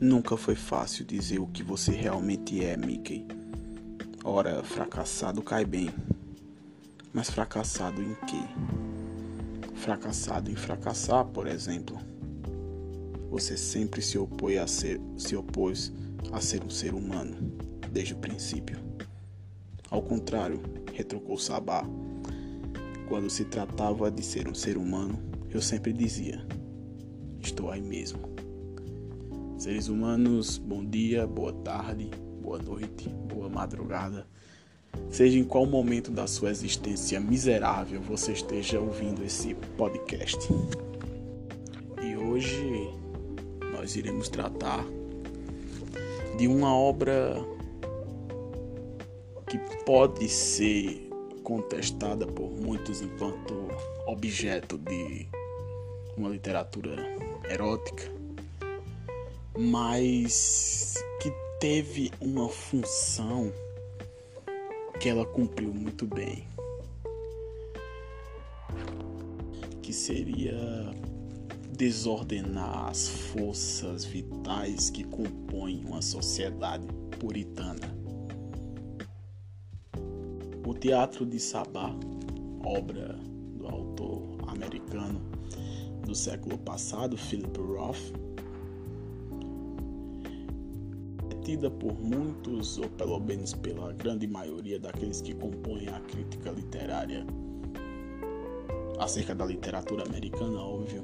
Nunca foi fácil dizer o que você realmente é, Mickey. Ora, fracassado cai bem. Mas fracassado em quê? Fracassado em fracassar, por exemplo. Você sempre se opôs a ser, se opôs a ser um ser humano, desde o princípio. Ao contrário, retrucou Sabá. Quando se tratava de ser um ser humano, eu sempre dizia: Estou aí mesmo. Seres humanos, bom dia, boa tarde, boa noite, boa madrugada. Seja em qual momento da sua existência miserável você esteja ouvindo esse podcast. E hoje nós iremos tratar de uma obra que pode ser contestada por muitos enquanto objeto de uma literatura erótica mas que teve uma função que ela cumpriu muito bem, que seria desordenar as forças vitais que compõem uma sociedade puritana. O Teatro de Sabá, obra do autor americano do século passado, Philip Roth, por muitos, ou pelo menos pela grande maioria daqueles que compõem a crítica literária acerca da literatura americana, óbvio,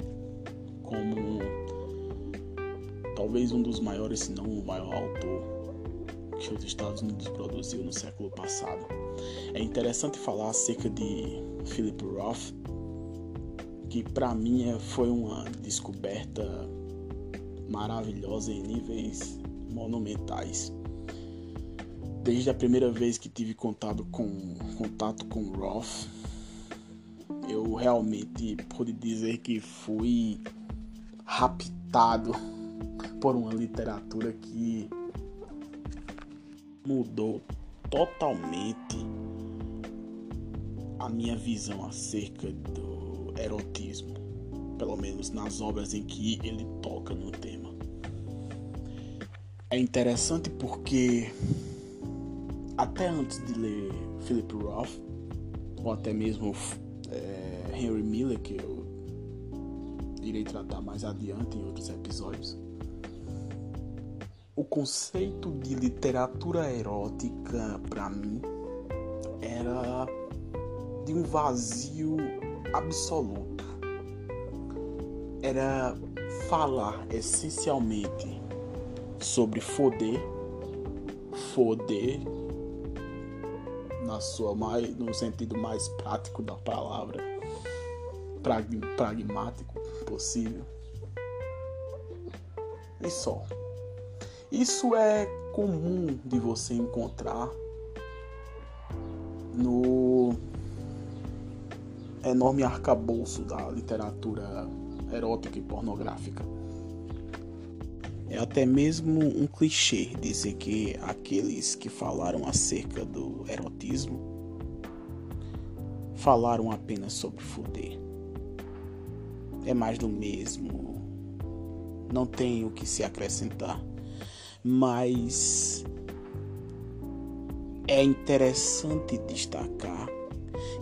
como talvez um dos maiores, se não o maior autor que os Estados Unidos produziu no século passado. É interessante falar acerca de Philip Roth, que para mim foi uma descoberta maravilhosa em níveis monumentais. Desde a primeira vez que tive contato com, contato com Roth, eu realmente pude dizer que fui raptado por uma literatura que mudou totalmente a minha visão acerca do erotismo, pelo menos nas obras em que ele toca no tema é interessante porque até antes de ler Philip Roth ou até mesmo é, Henry Miller que eu irei tratar mais adiante em outros episódios o conceito de literatura erótica para mim era de um vazio absoluto. Era falar essencialmente sobre foder, foder na sua mais, no sentido mais prático da palavra, pragmático possível. E só. Isso é comum de você encontrar no enorme arcabouço da literatura erótica e pornográfica. É até mesmo um clichê dizer que aqueles que falaram acerca do erotismo falaram apenas sobre fuder. É mais do mesmo. Não tem o que se acrescentar. Mas é interessante destacar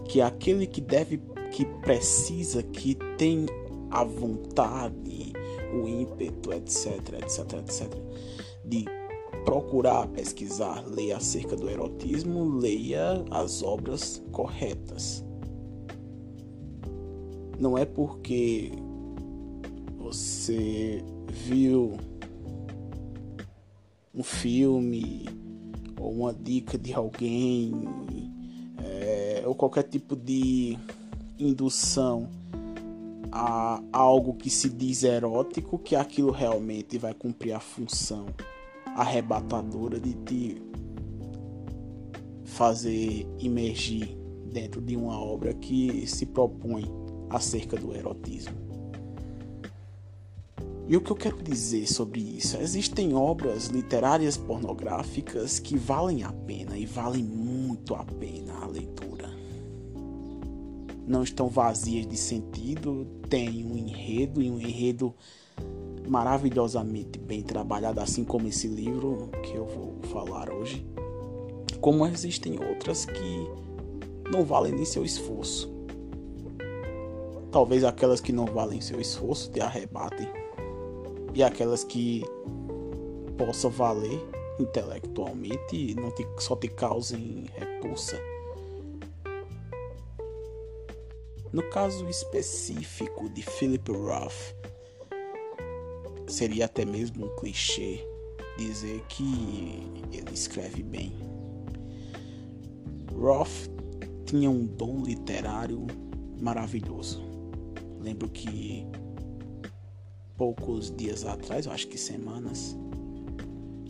que aquele que deve, que precisa, que tem a vontade o ímpeto, etc, etc, etc, de procurar pesquisar, ler acerca do erotismo, leia as obras corretas. Não é porque você viu um filme ou uma dica de alguém é, ou qualquer tipo de indução a algo que se diz erótico, que aquilo realmente vai cumprir a função arrebatadora de te fazer imergir dentro de uma obra que se propõe acerca do erotismo. E o que eu quero dizer sobre isso? Existem obras literárias pornográficas que valem a pena e valem muito a pena não estão vazias de sentido, tem um enredo e um enredo maravilhosamente bem trabalhada, assim como esse livro que eu vou falar hoje, como existem outras que não valem nem seu esforço. Talvez aquelas que não valem seu esforço te arrebatem, e aquelas que possa valer intelectualmente e não te, só te causem repulsa. No caso específico de Philip Roth, seria até mesmo um clichê dizer que ele escreve bem. Roth tinha um dom literário maravilhoso. Lembro que poucos dias atrás, eu acho que semanas,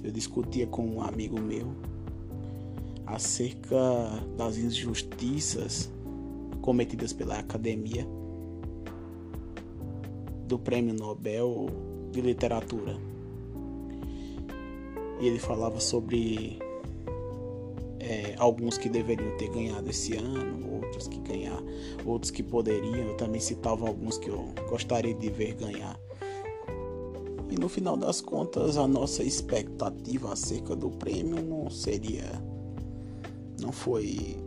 eu discutia com um amigo meu acerca das injustiças cometidas pela academia do Prêmio Nobel de Literatura. E ele falava sobre é, alguns que deveriam ter ganhado esse ano, outros que ganhar, outros que poderiam. Eu também citava alguns que eu gostaria de ver ganhar. E no final das contas, a nossa expectativa acerca do prêmio não seria. não foi.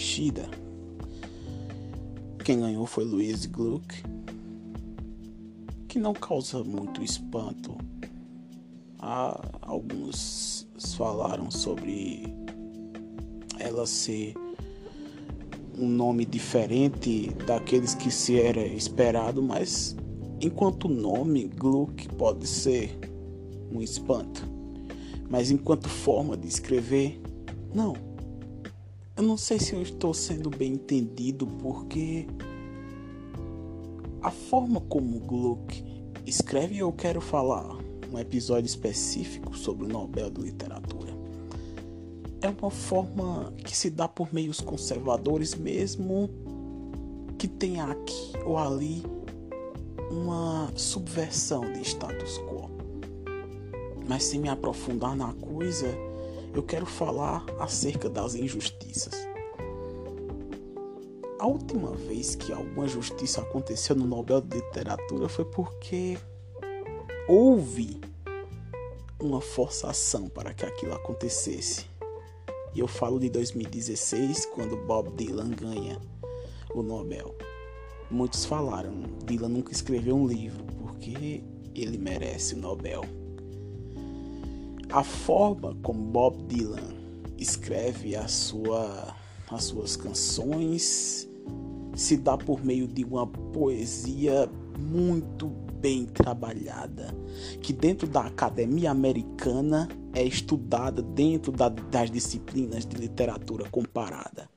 Enchida. Quem ganhou foi Louise Gluck, que não causa muito espanto. Há alguns falaram sobre ela ser um nome diferente daqueles que se era esperado, mas enquanto nome, Gluck pode ser um espanto. Mas enquanto forma de escrever, não. Eu não sei se eu estou sendo bem entendido porque a forma como Gluck escreve, eu quero falar um episódio específico sobre o Nobel de Literatura é uma forma que se dá por meios conservadores, mesmo que tenha aqui ou ali uma subversão de status quo. Mas sem me aprofundar na coisa, eu quero falar acerca das injustiças. A última vez que alguma justiça aconteceu no Nobel de Literatura foi porque houve uma forçação para que aquilo acontecesse. E eu falo de 2016, quando Bob Dylan ganha o Nobel. Muitos falaram, Dylan nunca escreveu um livro porque ele merece o Nobel. A forma como Bob Dylan escreve a sua, as suas canções se dá por meio de uma poesia muito bem trabalhada, que dentro da academia americana é estudada dentro da, das disciplinas de literatura comparada.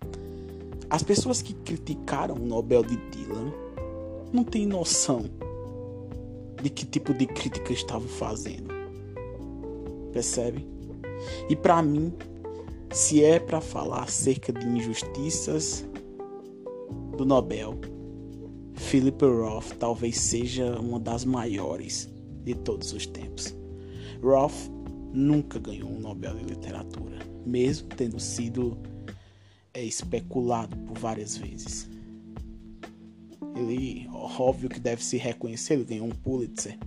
As pessoas que criticaram o Nobel de Dylan não têm noção de que tipo de crítica estavam fazendo. Percebe? E para mim, se é para falar acerca de injustiças do Nobel, Philip Roth talvez seja uma das maiores de todos os tempos. Roth nunca ganhou um Nobel de Literatura, mesmo tendo sido é, especulado por várias vezes. Ele, óbvio que deve se reconhecer, ele ganhou um Pulitzer.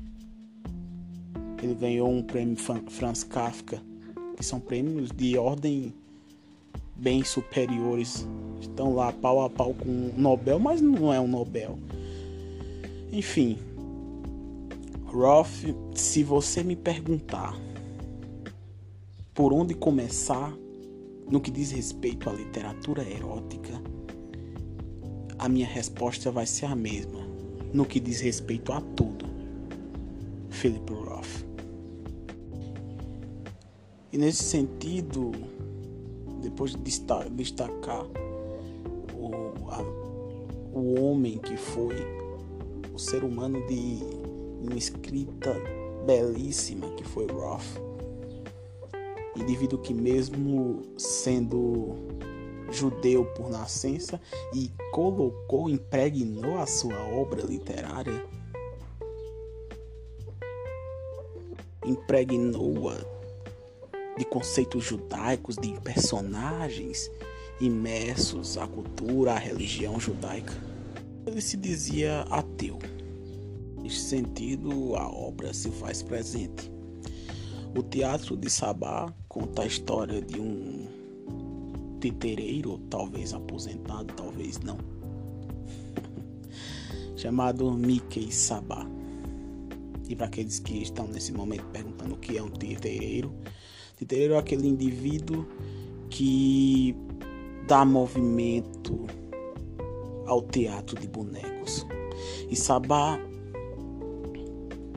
Ele ganhou um prêmio Franz Kafka, que são prêmios de ordem bem superiores. Estão lá pau a pau com o Nobel, mas não é um Nobel. Enfim, Roth, se você me perguntar por onde começar no que diz respeito à literatura erótica, a minha resposta vai ser a mesma no que diz respeito a tudo. Philip Roth. E nesse sentido, depois de destacar o, a, o homem que foi, o ser humano de uma escrita belíssima que foi Roth, indivíduo que mesmo sendo judeu por nascença e colocou, impregnou a sua obra literária, impregnou-a de conceitos judaicos, de personagens imersos à cultura, à religião judaica. Ele se dizia ateu. Neste sentido, a obra se faz presente. O Teatro de Sabá conta a história de um titereiro, talvez aposentado, talvez não, chamado Mickey Sabá. E para aqueles que estão nesse momento perguntando o que é um titereiro, titereiro é aquele indivíduo que dá movimento ao teatro de bonecos. E Sabá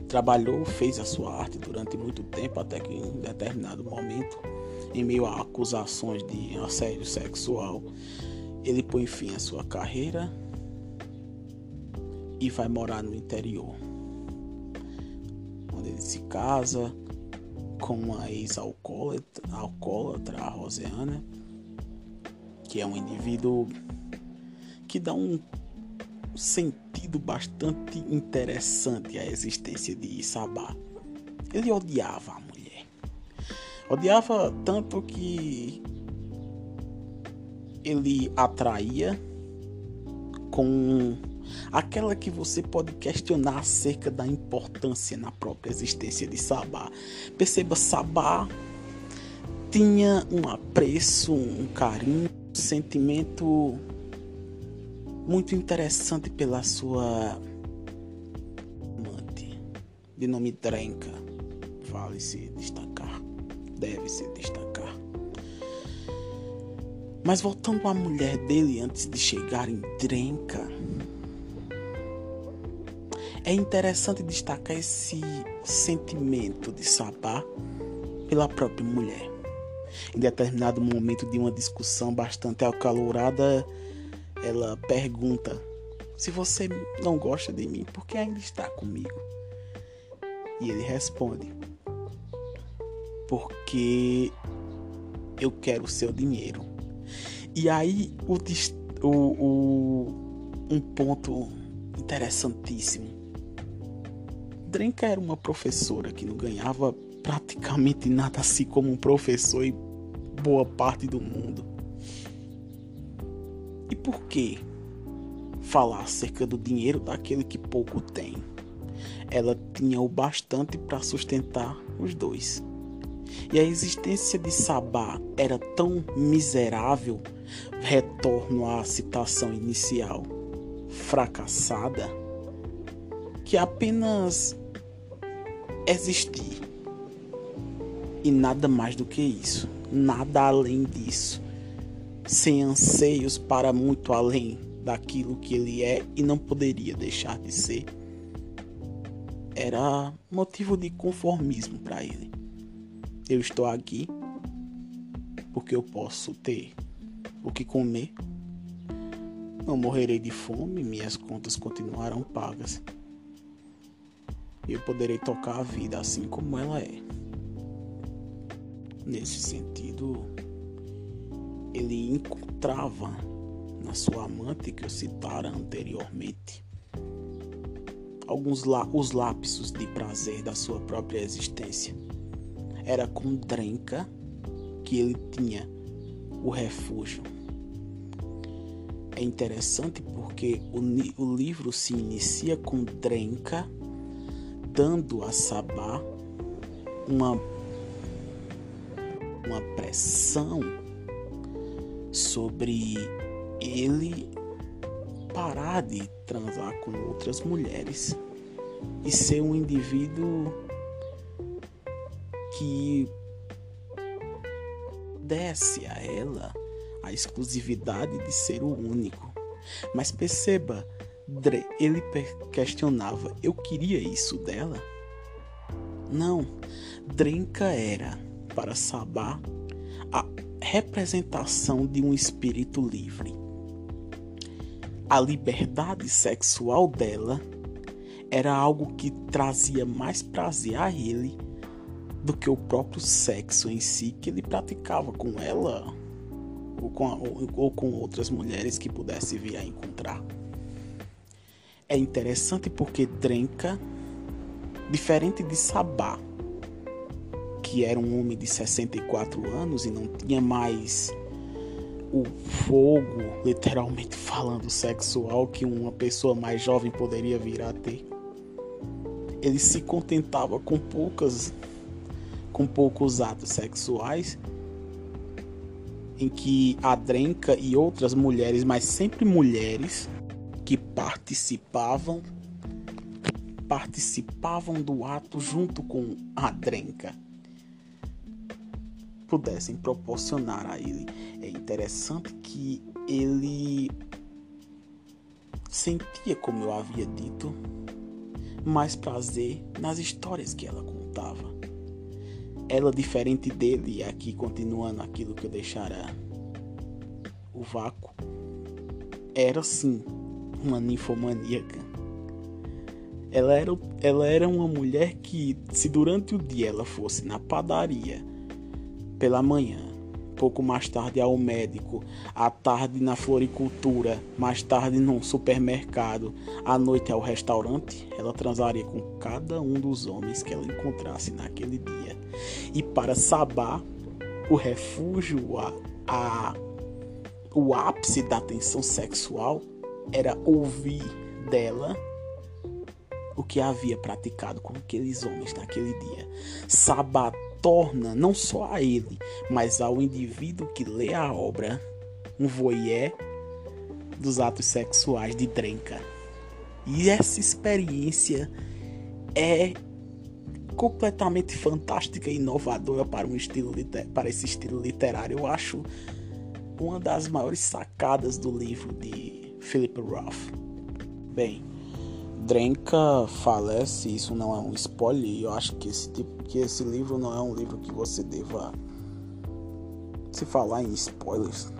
trabalhou, fez a sua arte durante muito tempo, até que em determinado momento, em meio a acusações de assédio sexual, ele põe fim à sua carreira e vai morar no interior se casa com uma ex-alcoólatra, a Roseana, que é um indivíduo que dá um sentido bastante interessante à existência de Sabá. Ele odiava a mulher. Odiava tanto que ele atraía com aquela que você pode questionar acerca da importância na própria existência de Sabá. Perceba, Sabá tinha um apreço, um carinho, um sentimento muito interessante pela sua amante, de nome Drenka. Vale se destacar, deve se destacar. Mas voltando à mulher dele antes de chegar em Drenka, é interessante destacar esse sentimento de Sabá pela própria mulher. Em determinado momento de uma discussão bastante acalorada, ela pergunta: Se você não gosta de mim, por que ainda está comigo? E ele responde: Porque eu quero o seu dinheiro. E aí o, o, o um ponto interessantíssimo Drenka era uma professora que não ganhava praticamente nada assim como um professor em boa parte do mundo. E por que falar acerca do dinheiro daquele que pouco tem? Ela tinha o bastante para sustentar os dois. E a existência de Sabá era tão miserável, retorno à citação inicial, fracassada, que apenas existir. E nada mais do que isso, nada além disso. Sem anseios para muito além daquilo que ele é e não poderia deixar de ser. Era motivo de conformismo para ele. Eu estou aqui porque eu posso ter o que comer. Não morrerei de fome, minhas contas continuarão pagas eu poderei tocar a vida assim como ela é. Nesse sentido, ele encontrava na sua amante que eu citara anteriormente alguns lá, os lapsos de prazer da sua própria existência. Era com Drenka que ele tinha o refúgio. É interessante porque o, o livro se inicia com Drenka dando a Sabá uma, uma pressão sobre ele parar de transar com outras mulheres e ser um indivíduo que desse a ela a exclusividade de ser o único. Mas perceba, Dre, ele questionava: eu queria isso dela? Não, Drenka era, para Sabá, a representação de um espírito livre. A liberdade sexual dela era algo que trazia mais prazer a ele do que o próprio sexo em si que ele praticava com ela ou com, ou, ou com outras mulheres que pudesse vir a encontrar. É interessante porque Drenka, diferente de Sabá, que era um homem de 64 anos e não tinha mais o fogo, literalmente falando, sexual que uma pessoa mais jovem poderia vir a ter. Ele se contentava com poucas com poucos atos sexuais em que a Drenka e outras mulheres, mas sempre mulheres que participavam participavam do ato junto com a Drenka pudessem proporcionar a ele. É interessante que ele sentia, como eu havia dito, mais prazer nas histórias que ela contava. Ela, diferente dele, aqui continuando aquilo que eu deixara o vácuo, era sim uma ninfomaníaca. Ela era, ela era uma mulher que, se durante o dia ela fosse na padaria pela manhã, pouco mais tarde ao médico, à tarde na floricultura, mais tarde num supermercado, à noite ao restaurante, ela transaria com cada um dos homens que ela encontrasse naquele dia. E para Sabá, o refúgio, a, a, o ápice da tensão sexual era ouvir dela o que havia praticado com aqueles homens naquele dia. Sabá torna não só a ele, mas ao indivíduo que lê a obra um voyeur dos atos sexuais de Drenka. E essa experiência é completamente fantástica e inovadora para um estilo para esse estilo literário. Eu acho uma das maiores sacadas do livro de Philip Roth. Bem, Drenka falece, isso não é um spoiler, eu acho que esse, tipo, que esse livro não é um livro que você deva se falar em spoilers.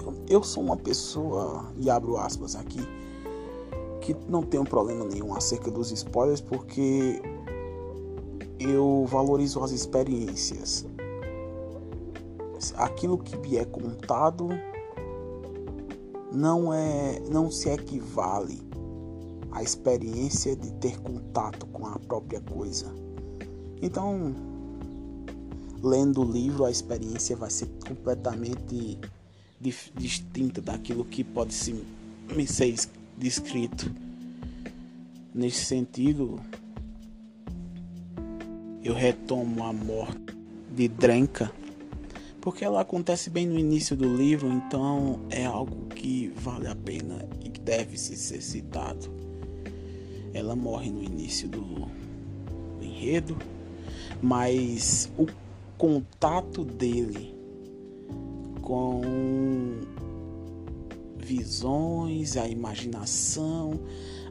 Eu, eu sou uma pessoa, e abro aspas aqui, que não tenho problema nenhum acerca dos spoilers porque eu valorizo as experiências. Aquilo que me é contado não é não se equivale a experiência de ter contato com a própria coisa. Então, lendo o livro, a experiência vai ser completamente distinta daquilo que pode ser descrito. Nesse sentido, eu retomo a morte de Drenka, porque ela acontece bem no início do livro, então é algo que vale a pena e que deve ser citado. Ela morre no início do, do enredo, mas o contato dele com visões, a imaginação,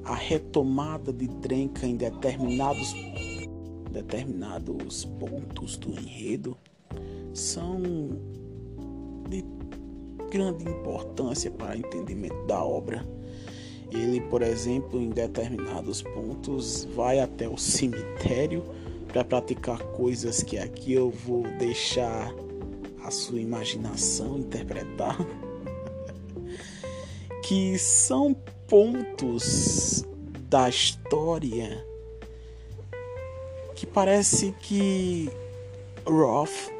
a retomada de Drenka em determinados, determinados pontos do enredo são de grande importância para o entendimento da obra. Ele, por exemplo, em determinados pontos, vai até o cemitério para praticar coisas que aqui eu vou deixar a sua imaginação interpretar, que são pontos da história que parece que Roth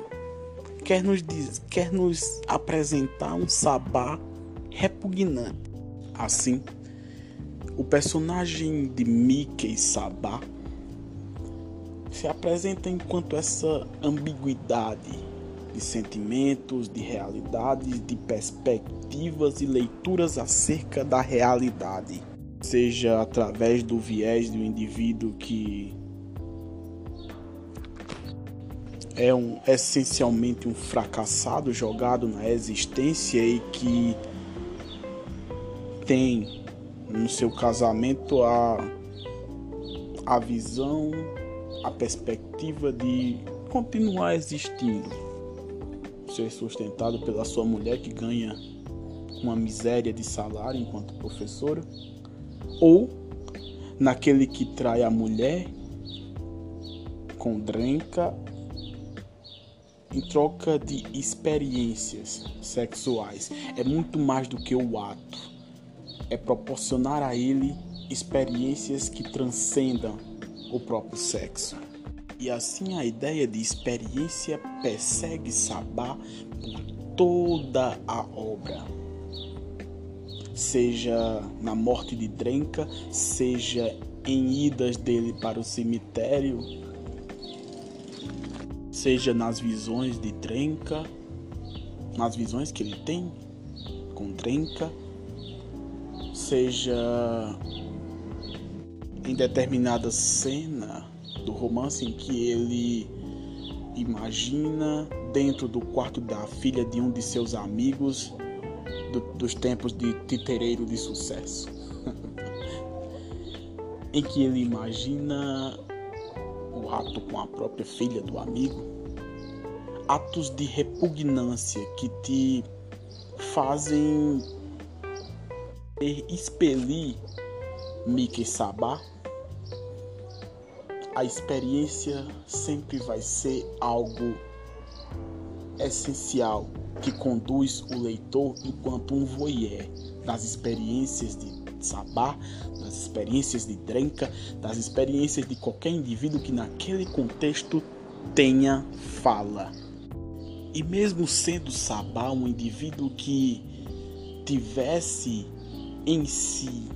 quer nos, diz, quer nos apresentar um sabá repugnante. Assim, o personagem de Mickey Sabá se apresenta enquanto essa ambiguidade de sentimentos, de realidades, de perspectivas e leituras acerca da realidade, seja através do viés do indivíduo que é um essencialmente um fracassado jogado na existência e que tem no seu casamento a, a visão, a perspectiva de continuar existindo, ser sustentado pela sua mulher que ganha uma miséria de salário enquanto professora, ou naquele que trai a mulher com drenca em troca de experiências sexuais. É muito mais do que o ato é proporcionar a ele experiências que transcendam o próprio sexo. E assim a ideia de experiência persegue Sabá por toda a obra. Seja na morte de Drenka, seja em idas dele para o cemitério, seja nas visões de Drenka, nas visões que ele tem com Drenka, seja em determinada cena do romance em que ele imagina dentro do quarto da filha de um de seus amigos do, dos tempos de titereiro de sucesso. em que ele imagina o ato com a própria filha do amigo, atos de repugnância que te fazem expelir Mickey Sabá. A experiência sempre vai ser algo essencial que conduz o leitor enquanto um voyeur das experiências de Sabá, experiências de Drenka, das experiências de qualquer indivíduo que naquele contexto tenha fala. E mesmo sendo Sabá um indivíduo que tivesse em si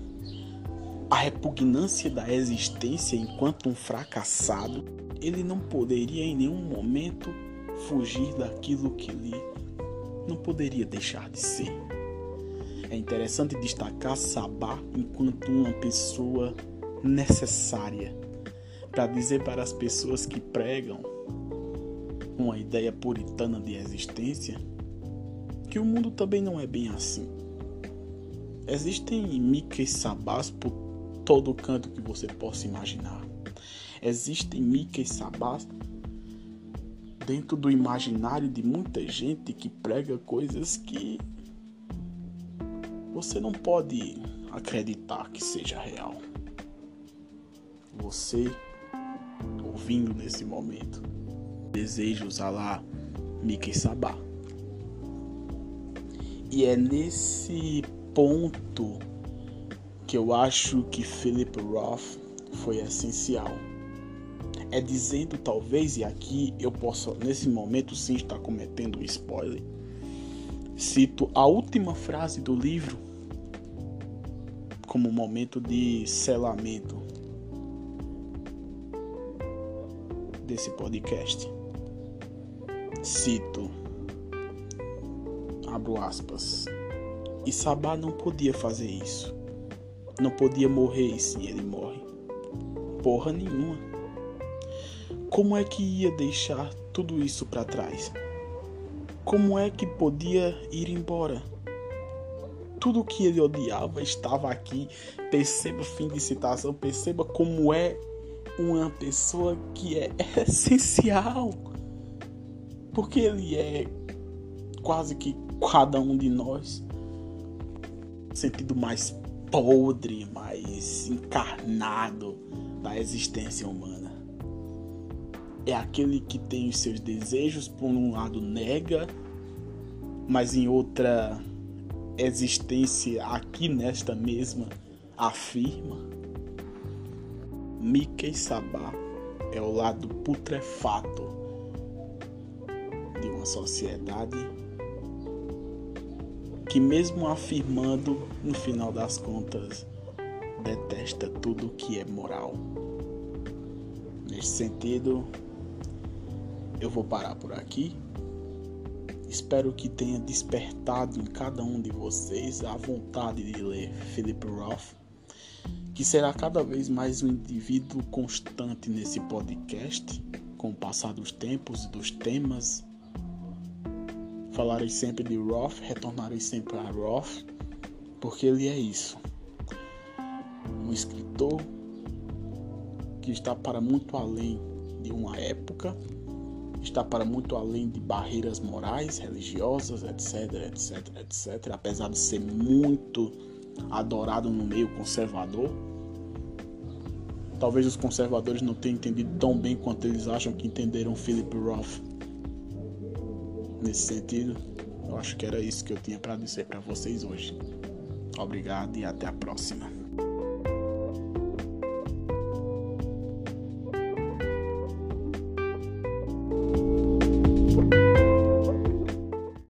a repugnância da existência enquanto um fracassado, ele não poderia em nenhum momento fugir daquilo que ele não poderia deixar de ser. É interessante destacar Sabá enquanto uma pessoa necessária para dizer para as pessoas que pregam uma ideia puritana de existência que o mundo também não é bem assim. Existem Mickey Sabás por todo canto que você possa imaginar. Existem Mickey Sabás dentro do imaginário de muita gente que prega coisas que você não pode acreditar que seja real. Você ouvindo nesse momento, deseja usar lá Mickey Sabá. E é nesse ponto que eu acho que Philip Roth foi essencial. É dizendo talvez, e aqui eu posso nesse momento sim estar cometendo um spoiler. Cito a última frase do livro como momento de selamento desse podcast. Cito, abro aspas, e Sabá não podia fazer isso não podia morrer e sim ele morre. Porra nenhuma. Como é que ia deixar tudo isso para trás? Como é que podia ir embora? Tudo que ele odiava estava aqui. Perceba fim de citação, perceba como é uma pessoa que é essencial. Porque ele é quase que cada um de nós. Sentido mais podre, mais encarnado da existência humana. É aquele que tem os seus desejos, por um lado nega, mas em outra existência aqui nesta mesma afirma. Mickey Sabá é o lado putrefato de uma sociedade que, mesmo afirmando, no final das contas, detesta tudo que é moral. Neste sentido, eu vou parar por aqui. Espero que tenha despertado em cada um de vocês a vontade de ler Philip Roth, que será cada vez mais um indivíduo constante nesse podcast, com o passar dos tempos e dos temas falarei sempre de Roth, retornarei sempre a Roth, porque ele é isso. Um escritor que está para muito além de uma época, está para muito além de barreiras morais, religiosas, etc, etc, etc, apesar de ser muito adorado no meio conservador. Talvez os conservadores não tenham entendido tão bem quanto eles acham que entenderam Philip Roth nesse sentido, eu acho que era isso que eu tinha para dizer para vocês hoje. Obrigado e até a próxima.